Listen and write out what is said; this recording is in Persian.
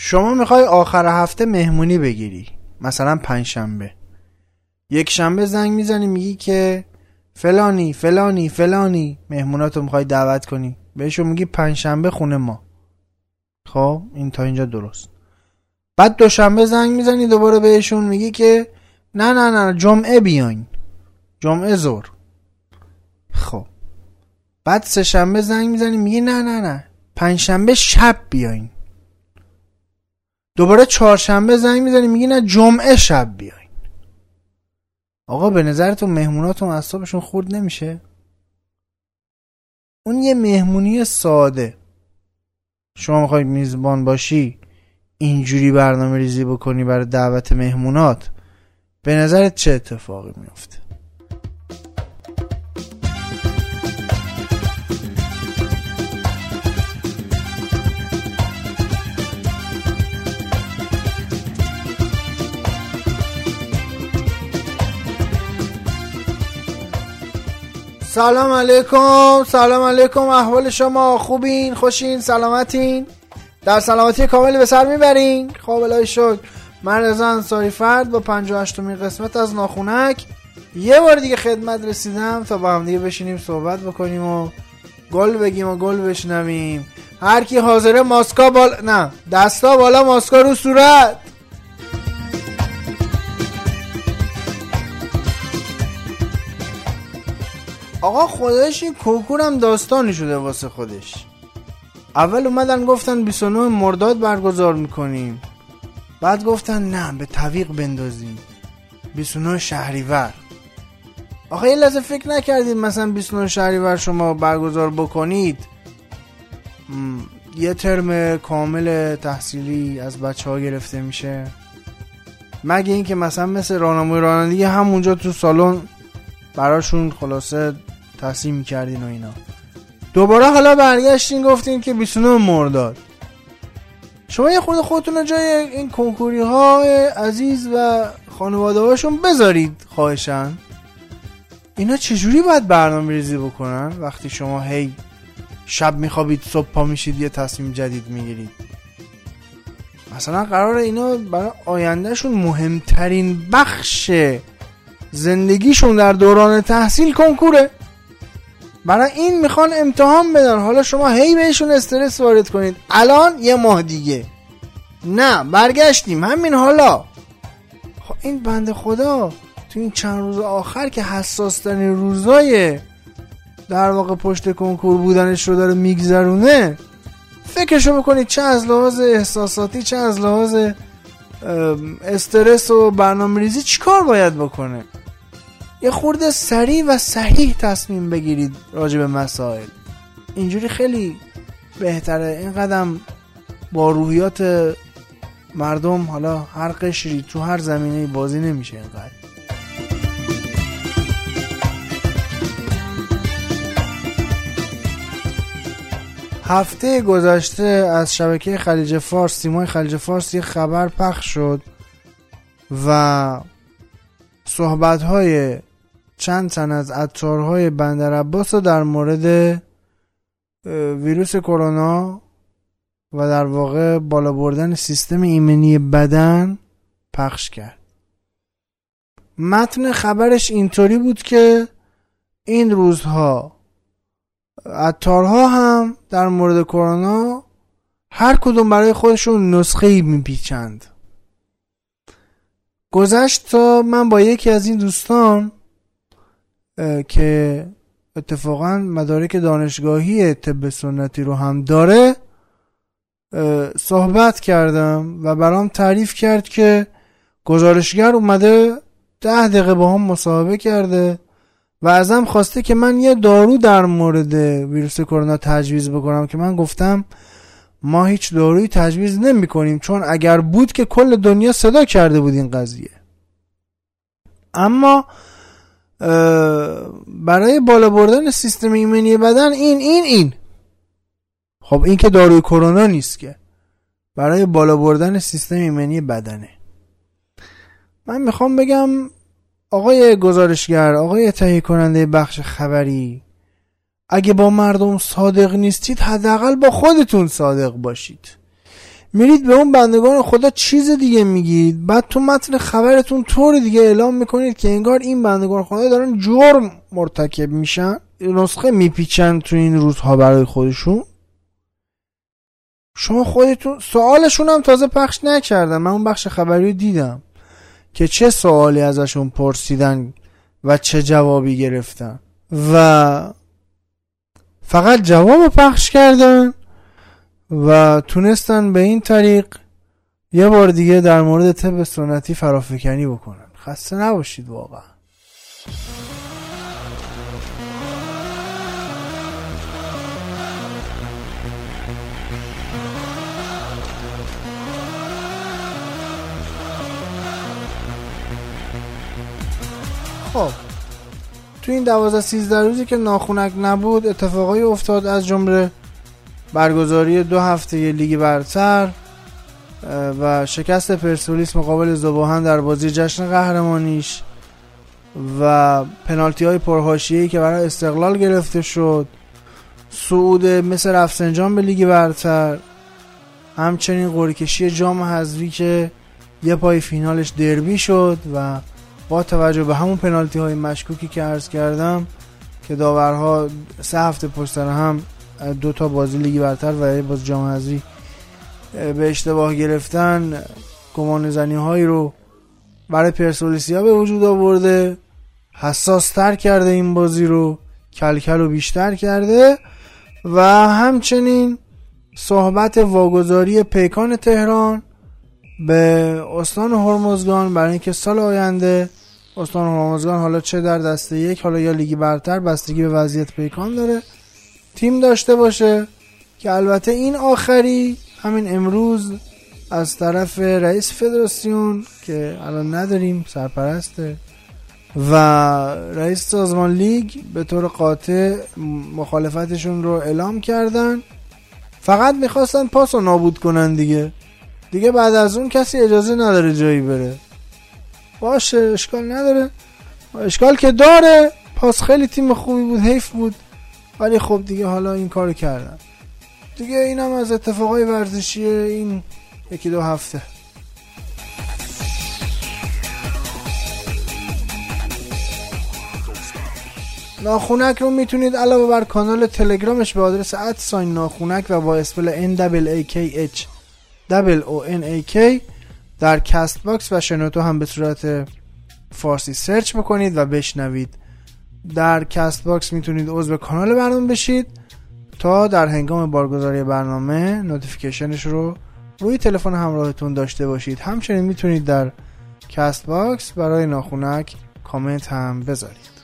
شما می‌خوای آخر هفته مهمونی بگیری. مثلا پنجشنبه. یک شنبه زنگ می‌زنی میگی که فلانی فلانی فلانی. مهموناتو می‌خوای دعوت کنی. بهشون میگی پنجشنبه خونه ما. خب این تا اینجا درست. بعد دوشنبه زنگ می‌زنی دوباره بهشون میگی که نه نه نه جمعه بیاین. جمعه زور خب. بعد سه شنبه زنگ می‌زنی میگی نه نه نه. پنجشنبه شب بیاین. دوباره چهارشنبه زنگ می‌زنی میگی نه جمعه شب بیاین. آقا به نظرتون مهموناتون اصابشون خورد نمیشه؟ اون یه مهمونی ساده. شما می‌خوای میزبان باشی اینجوری برنامه ریزی بکنی برای دعوت مهمونات به نظرت چه اتفاقی میفته سلام علیکم سلام علیکم احوال شما خوبین خوشین سلامتین؟ در سلامتی کامل به سر می‌برین؟ خب الهی شکر. من رضا انصاری فرد با 58 مین قسمت از ناخونک. یه بار دیگه خدمت رسیدم تا با هم دیگه بشینیم صحبت بکنیم و گل بگیم و گل بشنویم. هر کی حاضره ماسکا بالا نه دستا بالا ماسکا رو صورت. آقا خودش این کنکورم داستانی شده واسه خودش. اول اومدن گفتن 29 مرداد برگزار می‌کنیم. بعد گفتن نه به طویق بندازیم. 29 شهریور. آخه یه لحظه فکر نکردید مثلا 29 شهریور شما برگزار بکنید؟ یه ترم کامل تحصیلی از بچه ها گرفته میشه. مگه اینکه مثلا مثل راهنمای رانندگی همونجا تو سالن براشون خلاصه تصمیم می‌کردین و اینا. دوباره حالا برگشتین گفتین که 29 مرداد. شما یه خود خودتون جای این کنکوری های عزیز و خانواده هاشون بذارید خواهشن اینا چجوری باید برنامه ریزی بکنن وقتی شما هی شب میخوابید صبح پا میشید یه تصمیم جدید می‌گیرید؟ مثلا قرار اینا برای آیندهشون مهمترین بخش زندگیشون در دوران تحصیل کنکوره. برای این می‌خوان امتحان بدن. حالا شما هی بهشون استرس وارد کنید. الان یه ماه دیگه. نه برگشتیم. همین حالا. خب این بند خدا تو این چند روز آخر که حساس ترین روزای در واقع پشت کنکور بودنش رو داره میگذرونه فکرشو بکنید چه از لحاظ احساساتی چه از لحاظ استرس و برنامه ریزی چیکار باید بکنه؟ یه خورده سریع و صحیح تصمیم بگیرید راجع به مسائل. اینجوری خیلی بهتره. این قدم با روحیات مردم حالا هر قشری تو هر زمینه بازی نمیشه اینقدر. هفته گذشته از شبکه خلیج فارس سیمای خلیج فارس یه خبر پخش شد و صحبت های چند تن از عطارهای بندر عباس رو در مورد ویروس کرونا و در واقع بالا بردن سیستم ایمنی بدن پخش کرد. متن خبرش اینطوری بود که این روزها عطارها هم در مورد کرونا هر کدوم برای خودشون نسخه ای میپیچند. گذشت تا من با یکی از این دوستان که اتفاقا مدارک دانشگاهی طب سنتی رو هم داره صحبت کردم و برام تعریف کرد که گزارشگر اومده ده دقیقه با هم مصاحبه کرده و ازم خواسته که من یه دارو در مورد ویروس کرونا تجویز بکنم که من گفتم ما هیچ دارویی تجویز نمی کنیم چون اگر بود که کل دنیا صدا کرده بود این قضیه. اما برای بالا بردن سیستم ایمنی بدن این این این. خب این که داروی کرونا نیست که. برای بالا بردن سیستم ایمنی بدنه. من می‌خوام بگم آقای گزارشگر آقای تهیه کننده بخش خبری اگه با مردم صادق نیستید حداقل با خودتون صادق باشید. میرید به اون بندگان خدا چیز دیگه میگید. بعد تو متن خبرتون طور دیگه اعلام می‌کنید که انگار این بندگان خدا دارن جرم مرتکب میشن. نسخه میپیچن تو این روزها برای خودشون. شما خودتون سوالشون هم تازه پخش نکردن من اون بخش خبری دیدم که چه سوالی ازشون پرسیدن و چه جوابی گرفتن. و فقط جواب پخش کردن. و تونستن به این طریق یه بار دیگه در مورد طب سنتی فرافکنی بکنن. خسته نباشید واقعا. خب تو این دوازده سیزده روزی که ناخونک نبود اتفاقای افتاد از جمله برگزاری دو هفته لیگ برتر و شکست پرسپولیس مقابل زباهن در بازی جشن قهرمانیش و پنالتی های پرهاشیه‌ای که برای استقلال گرفته شد. صعود مثل رفسنجان به لیگ برتر. همچنین قرعه‌کشی جام حذفی که یه پای فینالش دربی شد و با توجه به همون پنالتی های مشکوکی که عرض کردم که داورها سه هفته پشت هم دو تا بازی لیگی برتر و باز جام حذفی به اشتباه گرفتن. گمان زنی هایی رو برای پرسولیسیا به وجود آورده. حساس تر کرده این بازی رو کلکل و بیشتر کرده. و همچنین صحبت واگذاری پیکان تهران به استان هرمزگان برای اینکه سال آینده استان هرمزگان حالا چه در دسته یک حالا یا لیگی برتر بستگی به وضعیت پیکان داره. تیم داشته باشه که البته این آخری همین امروز از طرف رئیس فدراسیون که الان نداریم سرپرسته و رئیس سازمان لیگ به طور قاطع مخالفتشون رو اعلام کردن. فقط می‌خواستن پاس رو نابود کنن دیگه. دیگه بعد از اون کسی اجازه نداره جایی بره. باشه اشکال نداره. اشکال که داره پاس خیلی تیم خوبی بود حیف بود. ولی خب دیگه حالا این کارو کردن. دیگه اینم از اتفاقای ورزشی این یکی دو هفته. ناخونک رو می‌تونید علاوه بر کانال تلگرامش به آدرس at sign ناخونک و با spell K در Castbox و شنوتو هم به صورت فارسی search بکنید و بشنوید. در Castbox می‌تونید عضو کانال برنامه بشید تا در هنگام بارگذاری برنامه notification ش رو روی تلفن همراهتون داشته باشید. همچنین می‌تونید در کست باکس برای ناخونک کامنت هم بذارید.